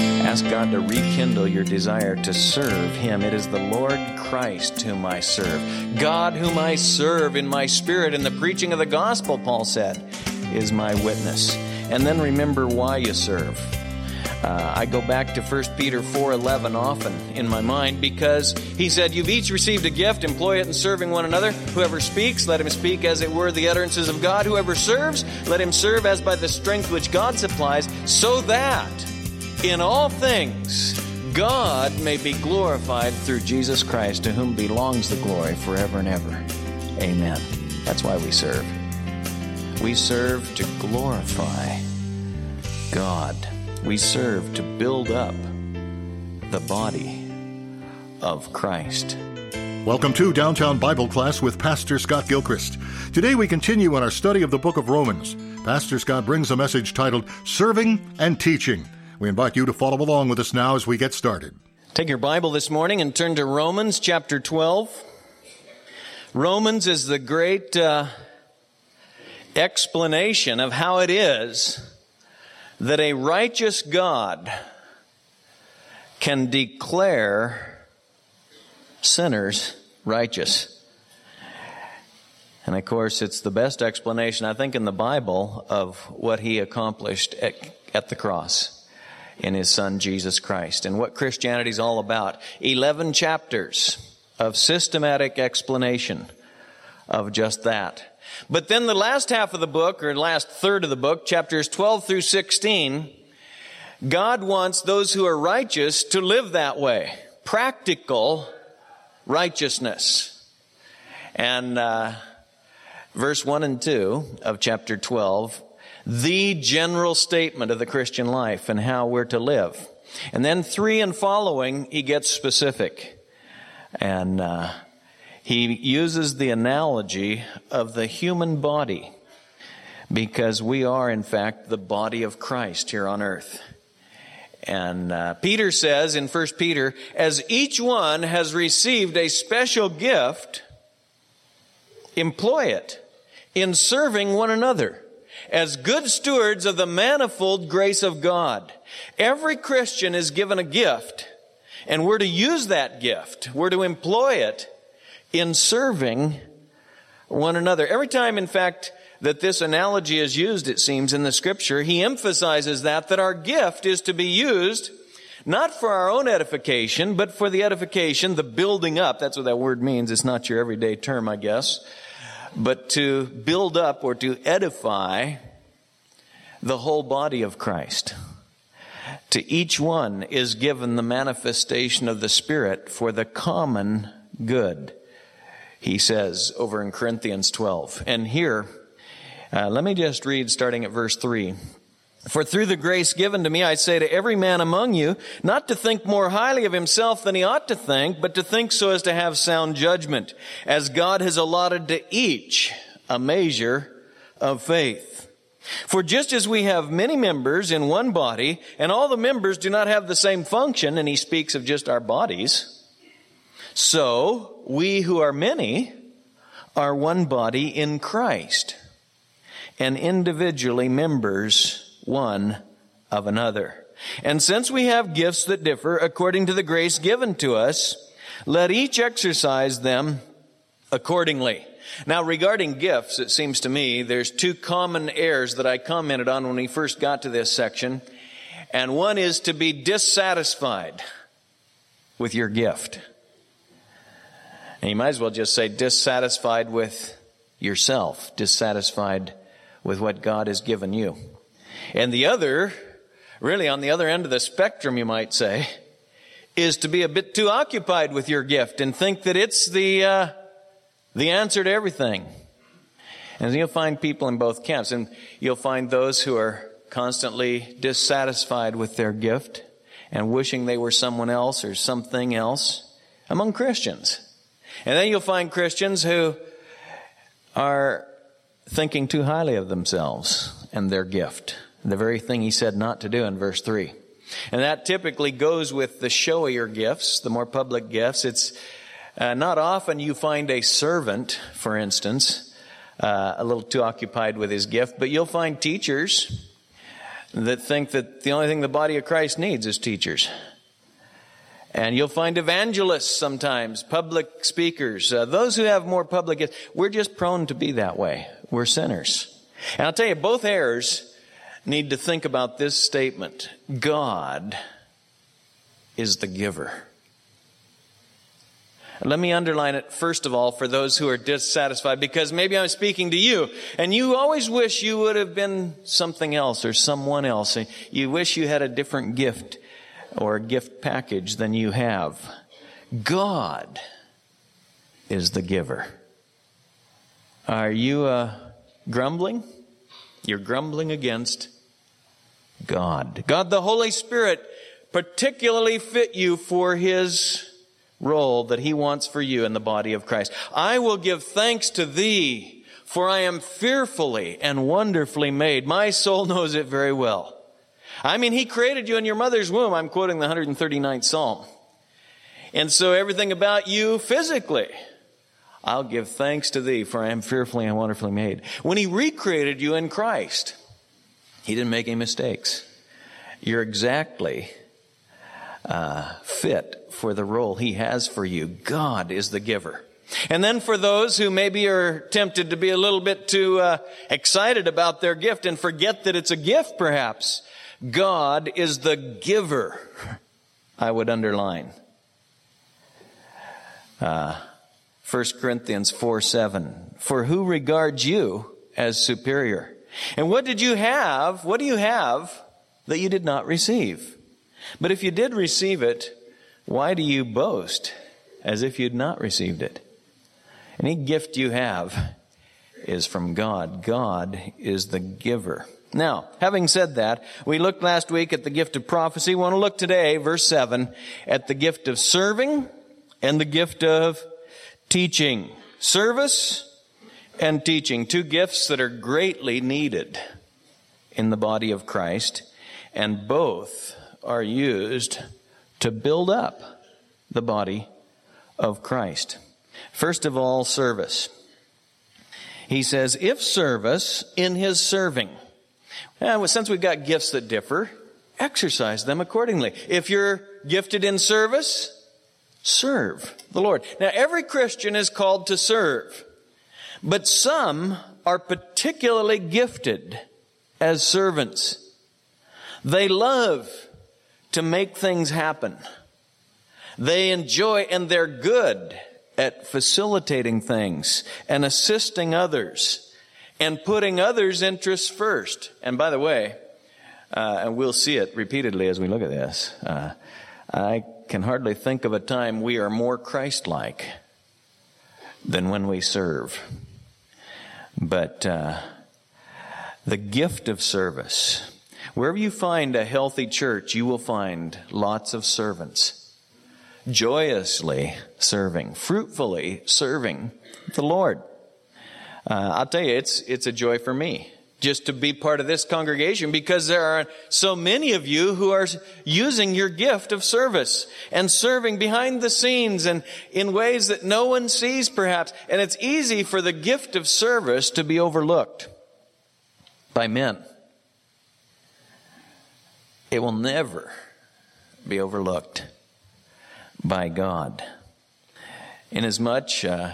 Ask God to rekindle your desire to serve Him. It is the Lord Christ whom I serve. God whom I serve in my spirit in the preaching of the gospel, Paul said, is my witness. And then remember why you serve. Uh, I go back to 1 Peter 4:11 often in my mind because he said, "You've each received a gift; employ it in serving one another. Whoever speaks, let him speak as it were the utterances of God. Whoever serves, let him serve as by the strength which God supplies, so that in all things God may be glorified through Jesus Christ, to whom belongs the glory forever and ever." Amen. That's why we serve. We serve to glorify God. We serve to build up the body of Christ. Welcome to Downtown Bible Class with Pastor Scott Gilchrist. Today we continue in our study of the book of Romans. Pastor Scott brings a message titled Serving and Teaching. We invite you to follow along with us now as we get started. Take your Bible this morning and turn to Romans chapter 12. Romans is the great uh, explanation of how it is that a righteous God can declare sinners righteous. And of course, it's the best explanation, I think, in the Bible of what he accomplished at, at the cross in his son Jesus Christ and what Christianity is all about. 11 chapters of systematic explanation of just that. But then the last half of the book, or last third of the book, chapters 12 through 16, God wants those who are righteous to live that way. Practical righteousness. And uh, verse 1 and 2 of chapter 12, the general statement of the Christian life and how we're to live. And then 3 and following, he gets specific. And uh, he uses the analogy of the human body because we are, in fact, the body of Christ here on earth. And uh, Peter says in 1 Peter, as each one has received a special gift, employ it in serving one another as good stewards of the manifold grace of God. Every Christian is given a gift, and we're to use that gift. We're to employ it in serving one another. Every time, in fact, that this analogy is used, it seems, in the scripture, he emphasizes that, that our gift is to be used not for our own edification, but for the edification, the building up. That's what that word means. It's not your everyday term, I guess. But to build up or to edify the whole body of Christ. To each one is given the manifestation of the Spirit for the common good he says over in Corinthians 12. And here, uh, let me just read starting at verse 3. For through the grace given to me, I say to every man among you, not to think more highly of himself than he ought to think, but to think so as to have sound judgment, as God has allotted to each a measure of faith. For just as we have many members in one body, and all the members do not have the same function, and he speaks of just our bodies, so, we who are many are one body in Christ and individually members one of another. And since we have gifts that differ according to the grace given to us, let each exercise them accordingly. Now, regarding gifts, it seems to me there's two common errors that I commented on when we first got to this section. And one is to be dissatisfied with your gift. And you might as well just say dissatisfied with yourself, dissatisfied with what God has given you. And the other, really on the other end of the spectrum, you might say, is to be a bit too occupied with your gift and think that it's the, uh, the answer to everything. And you'll find people in both camps, and you'll find those who are constantly dissatisfied with their gift and wishing they were someone else or something else among Christians. And then you'll find Christians who are thinking too highly of themselves and their gift. The very thing he said not to do in verse 3. And that typically goes with the showier gifts, the more public gifts. It's uh, not often you find a servant, for instance, uh, a little too occupied with his gift, but you'll find teachers that think that the only thing the body of Christ needs is teachers. And you'll find evangelists sometimes, public speakers, uh, those who have more public gifts. We're just prone to be that way. We're sinners. And I'll tell you, both heirs need to think about this statement. God is the giver. Let me underline it first of all for those who are dissatisfied because maybe I'm speaking to you and you always wish you would have been something else or someone else. You wish you had a different gift or a gift package than you have. God is the giver. Are you uh, grumbling? You're grumbling against God. God the Holy Spirit particularly fit you for His role that he wants for you in the body of Christ. I will give thanks to thee, for I am fearfully and wonderfully made. My soul knows it very well. I mean, he created you in your mother's womb. I'm quoting the 139th Psalm. And so everything about you physically, I'll give thanks to thee, for I am fearfully and wonderfully made. When he recreated you in Christ, he didn't make any mistakes. You're exactly uh, fit for the role He has for you. God is the giver. And then for those who maybe are tempted to be a little bit too uh, excited about their gift and forget that it's a gift, perhaps, God is the giver. I would underline. Uh, 1 Corinthians 4 7. For who regards you as superior? And what did you have? What do you have that you did not receive? But if you did receive it, why do you boast as if you'd not received it? Any gift you have is from God. God is the giver. Now, having said that, we looked last week at the gift of prophecy. We want to look today, verse 7, at the gift of serving and the gift of teaching. Service and teaching, two gifts that are greatly needed in the body of Christ, and both are used to build up the body of Christ. First of all, service. He says, if service in his serving. well, since we've got gifts that differ, exercise them accordingly. If you're gifted in service, serve the Lord. Now, every Christian is called to serve, but some are particularly gifted as servants. They love to make things happen. They enjoy and they're good at facilitating things and assisting others and putting others' interests first. And by the way, uh, and we'll see it repeatedly as we look at this, uh, I can hardly think of a time we are more Christ like than when we serve. But uh, the gift of service Wherever you find a healthy church, you will find lots of servants, joyously serving, fruitfully serving the Lord. Uh, I'll tell you, it's, it's a joy for me just to be part of this congregation because there are so many of you who are using your gift of service and serving behind the scenes and in ways that no one sees perhaps. And it's easy for the gift of service to be overlooked by men it will never be overlooked by God. Inasmuch uh,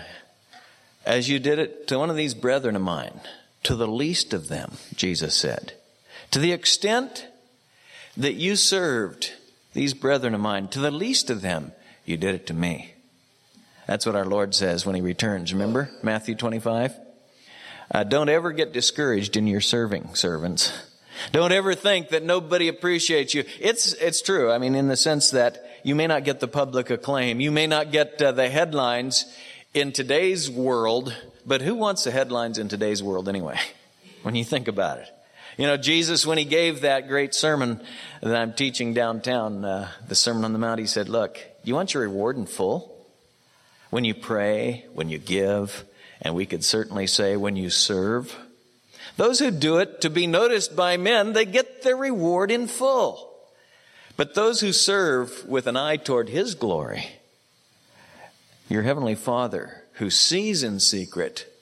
as you did it to one of these brethren of mine, to the least of them, Jesus said, to the extent that you served these brethren of mine, to the least of them, you did it to me. That's what our Lord says when He returns. Remember Matthew 25? Uh, don't ever get discouraged in your serving, servants. Don't ever think that nobody appreciates you. It's, it's true. I mean, in the sense that you may not get the public acclaim. You may not get uh, the headlines in today's world, but who wants the headlines in today's world anyway? When you think about it. You know, Jesus, when he gave that great sermon that I'm teaching downtown, uh, the Sermon on the Mount, he said, look, you want your reward in full? When you pray, when you give, and we could certainly say when you serve, those who do it to be noticed by men, they get their reward in full. But those who serve with an eye toward His glory, your Heavenly Father, who sees in secret,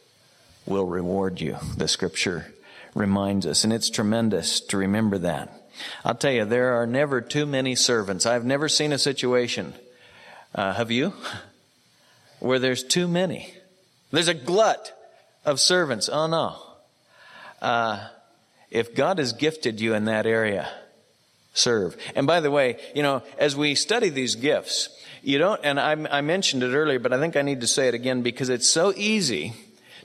will reward you, the scripture reminds us, and it's tremendous to remember that. I'll tell you, there are never too many servants. I've never seen a situation, uh, have you? Where there's too many. There's a glut of servants. Oh no. Uh, if God has gifted you in that area, serve. And by the way, you know, as we study these gifts, you don't, and I, I mentioned it earlier, but I think I need to say it again because it's so easy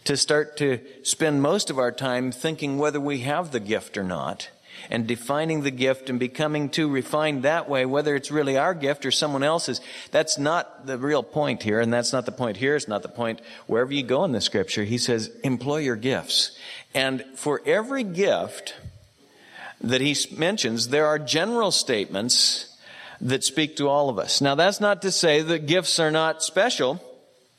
to start to spend most of our time thinking whether we have the gift or not and defining the gift and becoming too refined that way, whether it's really our gift or someone else's. That's not the real point here, and that's not the point here. It's not the point wherever you go in the scripture. He says, employ your gifts. And for every gift that he mentions, there are general statements that speak to all of us. Now, that's not to say that gifts are not special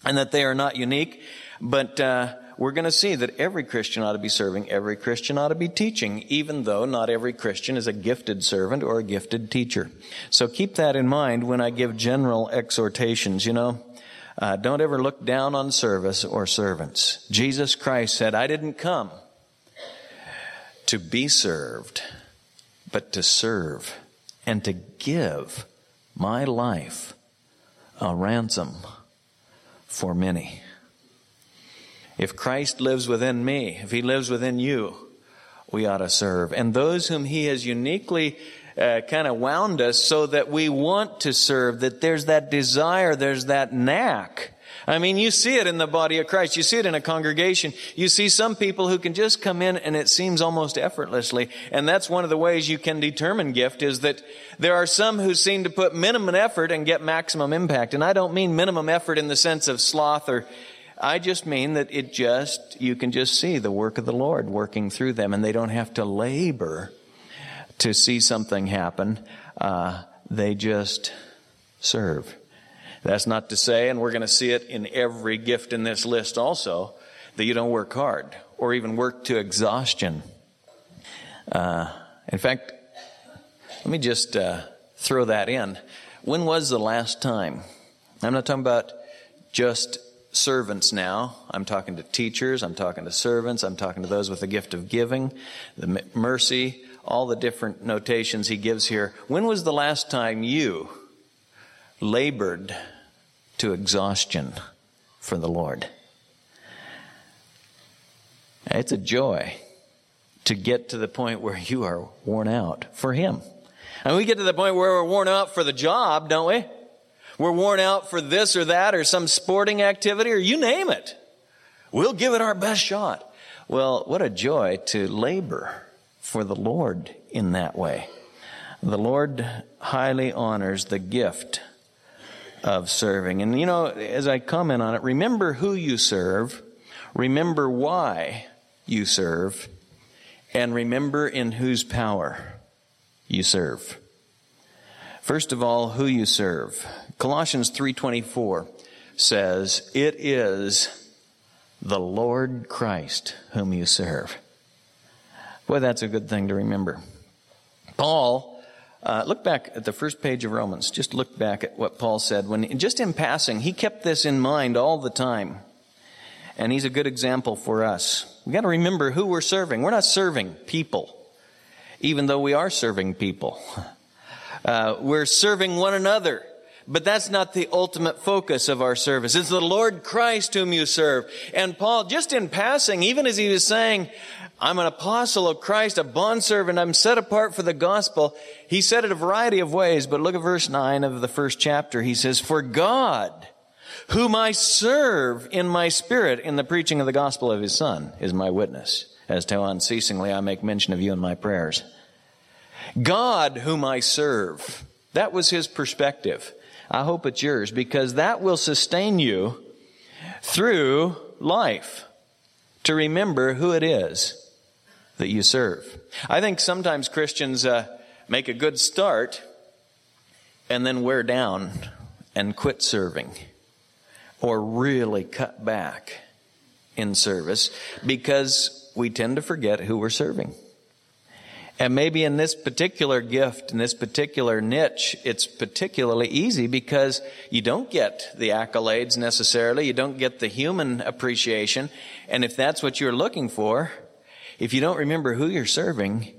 and that they are not unique, but uh, we're going to see that every Christian ought to be serving, every Christian ought to be teaching, even though not every Christian is a gifted servant or a gifted teacher. So keep that in mind when I give general exhortations, you know. Uh, don't ever look down on service or servants. Jesus Christ said, I didn't come to be served, but to serve and to give my life a ransom for many. If Christ lives within me, if he lives within you, we ought to serve. And those whom he has uniquely uh, kind of wound us so that we want to serve, that there's that desire, there's that knack I mean, you see it in the body of Christ. You see it in a congregation. You see some people who can just come in and it seems almost effortlessly. And that's one of the ways you can determine gift is that there are some who seem to put minimum effort and get maximum impact. And I don't mean minimum effort in the sense of sloth or I just mean that it just, you can just see the work of the Lord working through them and they don't have to labor to see something happen. Uh, they just serve. That's not to say, and we're going to see it in every gift in this list also, that you don't work hard or even work to exhaustion. Uh, in fact, let me just uh, throw that in. When was the last time? I'm not talking about just servants now. I'm talking to teachers, I'm talking to servants, I'm talking to those with the gift of giving, the mercy, all the different notations he gives here. When was the last time you labored to exhaustion for the Lord. It's a joy to get to the point where you are worn out for Him. And we get to the point where we're worn out for the job, don't we? We're worn out for this or that or some sporting activity or you name it. We'll give it our best shot. Well, what a joy to labor for the Lord in that way. The Lord highly honors the gift of serving. And you know, as I comment on it, remember who you serve, remember why you serve, and remember in whose power you serve. First of all, who you serve. Colossians 3:24 says, "It is the Lord Christ whom you serve." Boy, that's a good thing to remember. Paul uh, look back at the first page of Romans. Just look back at what Paul said when, just in passing, he kept this in mind all the time. And he's a good example for us. We got to remember who we're serving. We're not serving people, even though we are serving people. Uh, we're serving one another. But that's not the ultimate focus of our service. It's the Lord Christ whom you serve. And Paul, just in passing, even as he was saying, I'm an apostle of Christ, a bondservant. I'm set apart for the gospel. He said it a variety of ways, but look at verse 9 of the first chapter. He says, For God, whom I serve in my spirit in the preaching of the gospel of his son, is my witness, as to unceasingly I make mention of you in my prayers. God, whom I serve. That was his perspective. I hope it's yours because that will sustain you through life to remember who it is that you serve. I think sometimes Christians uh, make a good start and then wear down and quit serving or really cut back in service because we tend to forget who we're serving. And maybe in this particular gift, in this particular niche, it's particularly easy because you don't get the accolades necessarily. You don't get the human appreciation. And if that's what you're looking for, if you don't remember who you're serving,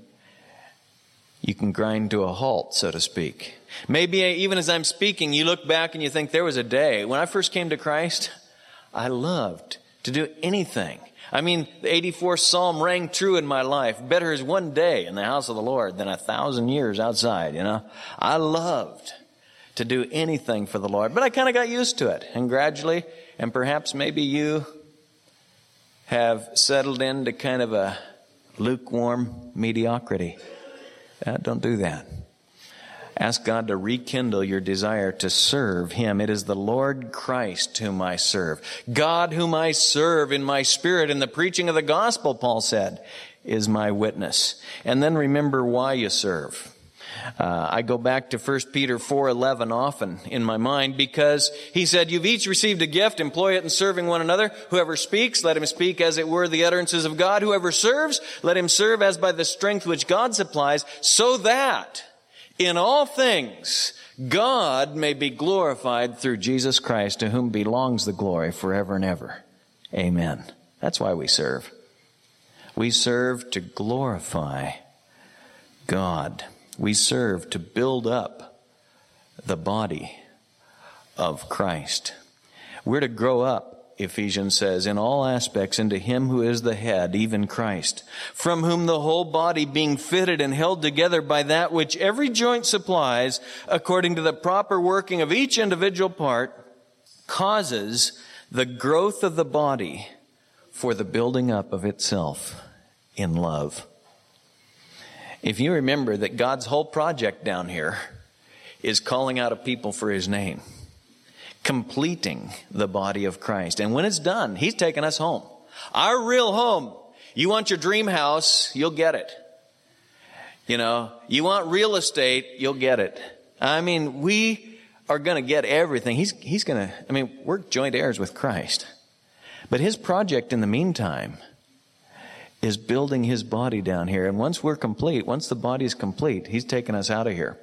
you can grind to a halt, so to speak. Maybe eh, even as I'm speaking, you look back and you think there was a day when I first came to Christ, I loved to do anything. I mean, the 84th Psalm rang true in my life. Better is one day in the house of the Lord than a thousand years outside, you know. I loved to do anything for the Lord, but I kind of got used to it. And gradually, and perhaps maybe you have settled into kind of a lukewarm mediocrity. Uh, don't do that. Ask God to rekindle your desire to serve Him. It is the Lord Christ whom I serve. God whom I serve in my spirit in the preaching of the gospel, Paul said, is my witness. And then remember why you serve. Uh, I go back to 1 Peter 4:11 often in my mind because he said, "You've each received a gift; employ it in serving one another. Whoever speaks, let him speak as it were the utterances of God. Whoever serves, let him serve as by the strength which God supplies, so that in all things God may be glorified through Jesus Christ, to whom belongs the glory forever and ever. Amen." That's why we serve. We serve to glorify God. We serve to build up the body of Christ. We're to grow up, Ephesians says, in all aspects into Him who is the head, even Christ, from whom the whole body being fitted and held together by that which every joint supplies, according to the proper working of each individual part, causes the growth of the body for the building up of itself in love. If you remember that God's whole project down here is calling out a people for his name, completing the body of Christ. And when it's done, he's taking us home. Our real home. You want your dream house, you'll get it. You know, you want real estate, you'll get it. I mean, we are going to get everything. He's, he's going to, I mean, we're joint heirs with Christ. But his project in the meantime is building his body down here. And once we're complete, once the body is complete, he's taking us out of here.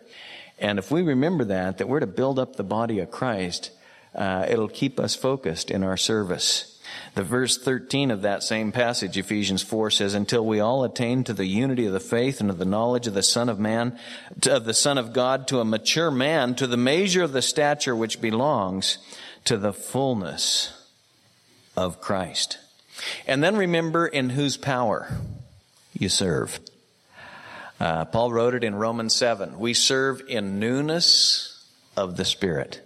And if we remember that, that we're to build up the body of Christ, uh, it'll keep us focused in our service. The verse 13 of that same passage, Ephesians 4 says, until we all attain to the unity of the faith and of the knowledge of the Son of Man, of the Son of God, to a mature man, to the measure of the stature which belongs to the fullness of Christ. And then remember in whose power you serve. Uh, Paul wrote it in Romans 7. We serve in newness of the Spirit.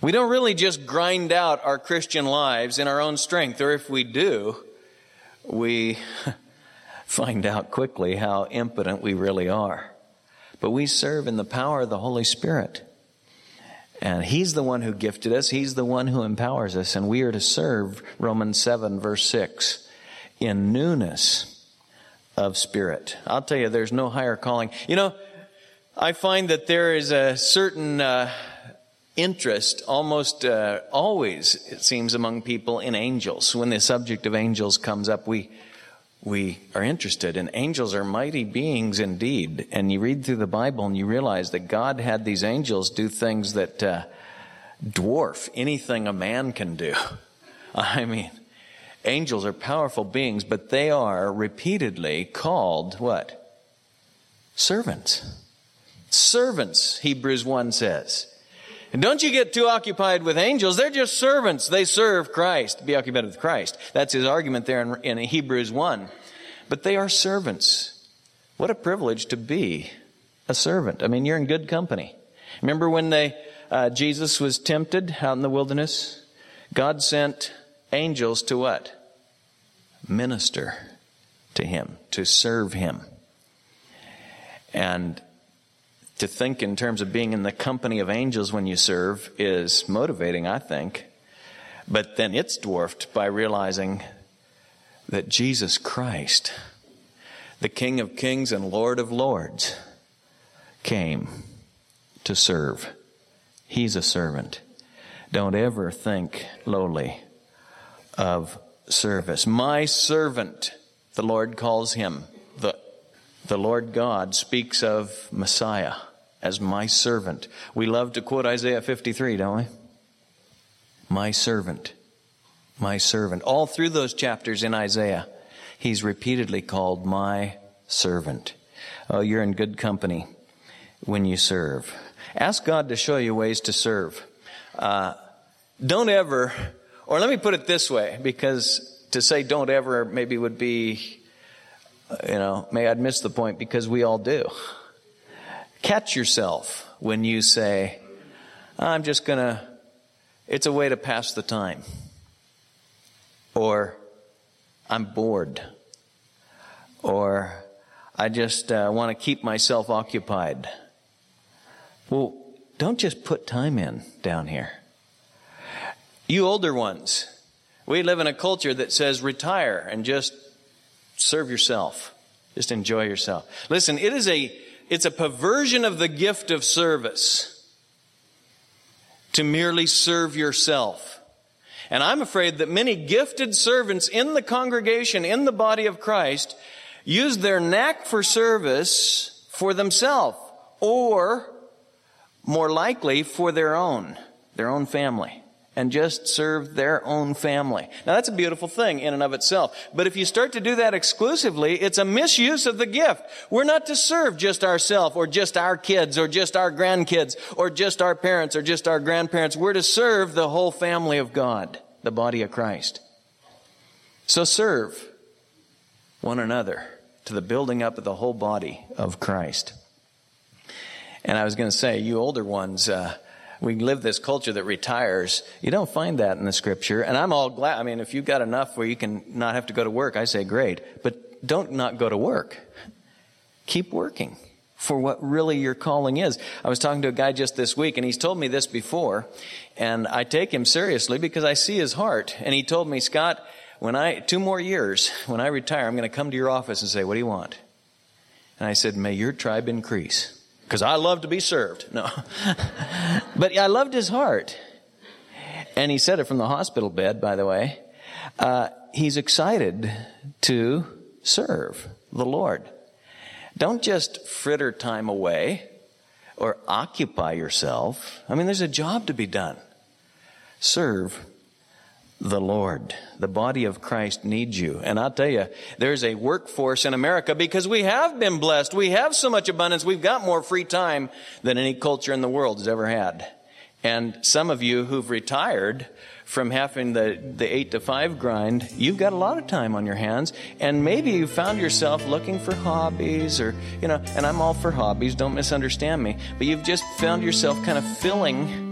We don't really just grind out our Christian lives in our own strength, or if we do, we find out quickly how impotent we really are. But we serve in the power of the Holy Spirit. And He's the one who gifted us. He's the one who empowers us. And we are to serve, Romans 7, verse 6, in newness of spirit. I'll tell you, there's no higher calling. You know, I find that there is a certain uh, interest, almost uh, always, it seems, among people in angels. When the subject of angels comes up, we we are interested. And angels are mighty beings indeed. And you read through the Bible and you realize that God had these angels do things that uh, dwarf anything a man can do. I mean, angels are powerful beings, but they are repeatedly called what? Servants. Servants, Hebrews 1 says. And don't you get too occupied with angels. They're just servants. They serve Christ. Be occupied with Christ. That's his argument there in, in Hebrews 1. But they are servants. What a privilege to be a servant. I mean, you're in good company. Remember when they, uh, Jesus was tempted out in the wilderness? God sent angels to what? Minister to him, to serve him. And to think in terms of being in the company of angels when you serve is motivating, I think. But then it's dwarfed by realizing that Jesus Christ, the King of Kings and Lord of Lords, came to serve. He's a servant. Don't ever think lowly of service. My servant, the Lord calls him. The, the Lord God speaks of Messiah as my servant. We love to quote Isaiah 53, don't we? My servant. My servant. All through those chapters in Isaiah, he's repeatedly called my servant. Oh, you're in good company when you serve. Ask God to show you ways to serve. Uh, don't ever, or let me put it this way, because to say don't ever maybe would be, you know, may I'd miss the point because we all do. Catch yourself when you say, I'm just gonna, it's a way to pass the time. Or, I'm bored. Or, I just uh, want to keep myself occupied. Well, don't just put time in down here. You older ones, we live in a culture that says retire and just serve yourself. Just enjoy yourself. Listen, it is a, it's a perversion of the gift of service to merely serve yourself. And I'm afraid that many gifted servants in the congregation, in the body of Christ, use their knack for service for themselves or more likely for their own, their own family and just serve their own family. Now that's a beautiful thing in and of itself. But if you start to do that exclusively, it's a misuse of the gift. We're not to serve just ourselves or just our kids or just our grandkids or just our parents or just our grandparents. We're to serve the whole family of God, the body of Christ. So serve one another to the building up of the whole body of Christ. And I was going to say, you older ones, uh, we live this culture that retires. You don't find that in the scripture. And I'm all glad. I mean, if you've got enough where you can not have to go to work, I say great. But don't not go to work. Keep working for what really your calling is. I was talking to a guy just this week and he's told me this before and I take him seriously because I see his heart. And he told me, Scott, when I, two more years, when I retire, I'm going to come to your office and say, what do you want? And I said, may your tribe increase because I love to be served. No. but I loved his heart. And he said it from the hospital bed, by the way. Uh, he's excited to serve the Lord. Don't just fritter time away or occupy yourself. I mean, there's a job to be done. Serve the Lord. The body of Christ needs you. And I'll tell you, there's a workforce in America because we have been blessed. We have so much abundance. We've got more free time than any culture in the world has ever had. And some of you who've retired from having the, the eight to five grind, you've got a lot of time on your hands. And maybe you found yourself looking for hobbies or, you know, and I'm all for hobbies, don't misunderstand me. But you've just found yourself kind of filling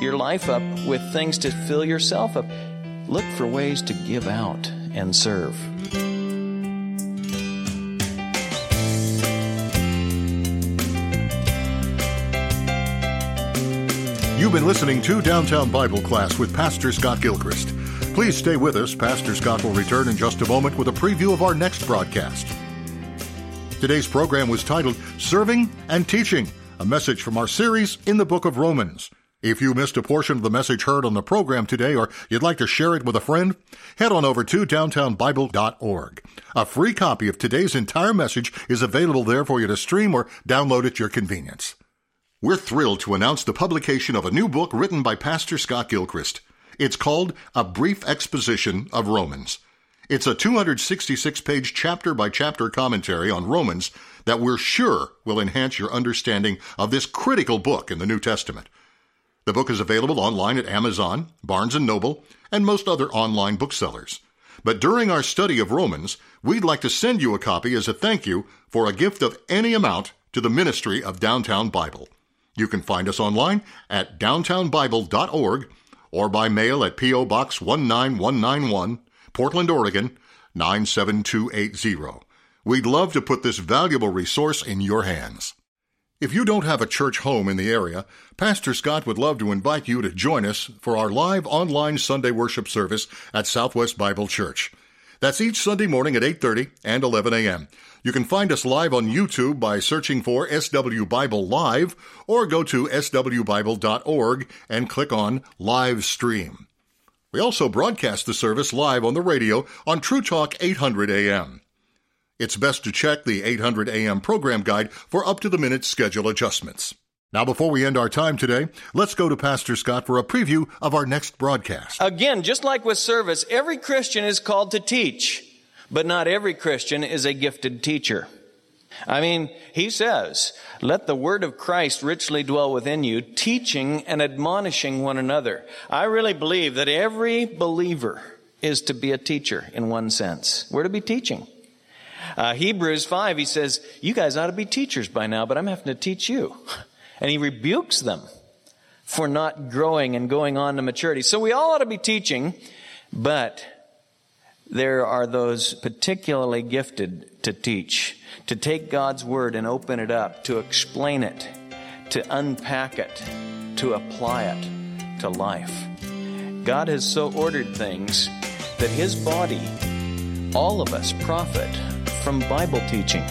your life up with things to fill yourself up. Look for ways to give out and serve. You've been listening to Downtown Bible Class with Pastor Scott Gilchrist. Please stay with us. Pastor Scott will return in just a moment with a preview of our next broadcast. Today's program was titled Serving and Teaching, a message from our series in the book of Romans. If you missed a portion of the message heard on the program today or you'd like to share it with a friend, head on over to downtownbible.org. A free copy of today's entire message is available there for you to stream or download at your convenience. We're thrilled to announce the publication of a new book written by Pastor Scott Gilchrist. It's called A Brief Exposition of Romans. It's a 266 page chapter by chapter commentary on Romans that we're sure will enhance your understanding of this critical book in the New Testament. The book is available online at Amazon, Barnes & Noble, and most other online booksellers. But during our study of Romans, we'd like to send you a copy as a thank you for a gift of any amount to the ministry of Downtown Bible. You can find us online at downtownbible.org or by mail at P.O. Box 19191, Portland, Oregon 97280. We'd love to put this valuable resource in your hands. If you don't have a church home in the area, Pastor Scott would love to invite you to join us for our live online Sunday worship service at Southwest Bible Church. That's each Sunday morning at 8:30 and 11 a.m. You can find us live on YouTube by searching for SW Bible Live or go to swbible.org and click on Live Stream. We also broadcast the service live on the radio on True Talk 800 AM. It's best to check the 800 AM program guide for up to the minute schedule adjustments. Now, before we end our time today, let's go to Pastor Scott for a preview of our next broadcast. Again, just like with service, every Christian is called to teach. But not every Christian is a gifted teacher. I mean, he says, let the word of Christ richly dwell within you, teaching and admonishing one another. I really believe that every believer is to be a teacher in one sense. We're to be teaching. Uh, Hebrews 5, he says, you guys ought to be teachers by now, but I'm having to teach you. And he rebukes them for not growing and going on to maturity. So we all ought to be teaching, but there are those particularly gifted to teach, to take God's word and open it up, to explain it, to unpack it, to apply it to life. God has so ordered things that His body, all of us, profit from Bible teaching.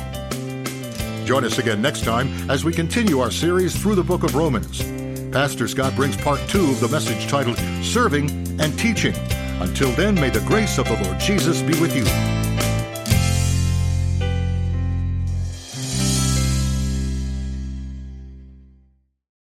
Join us again next time as we continue our series through the book of Romans. Pastor Scott brings part two of the message titled Serving and Teaching. Until then, may the grace of the Lord Jesus be with you.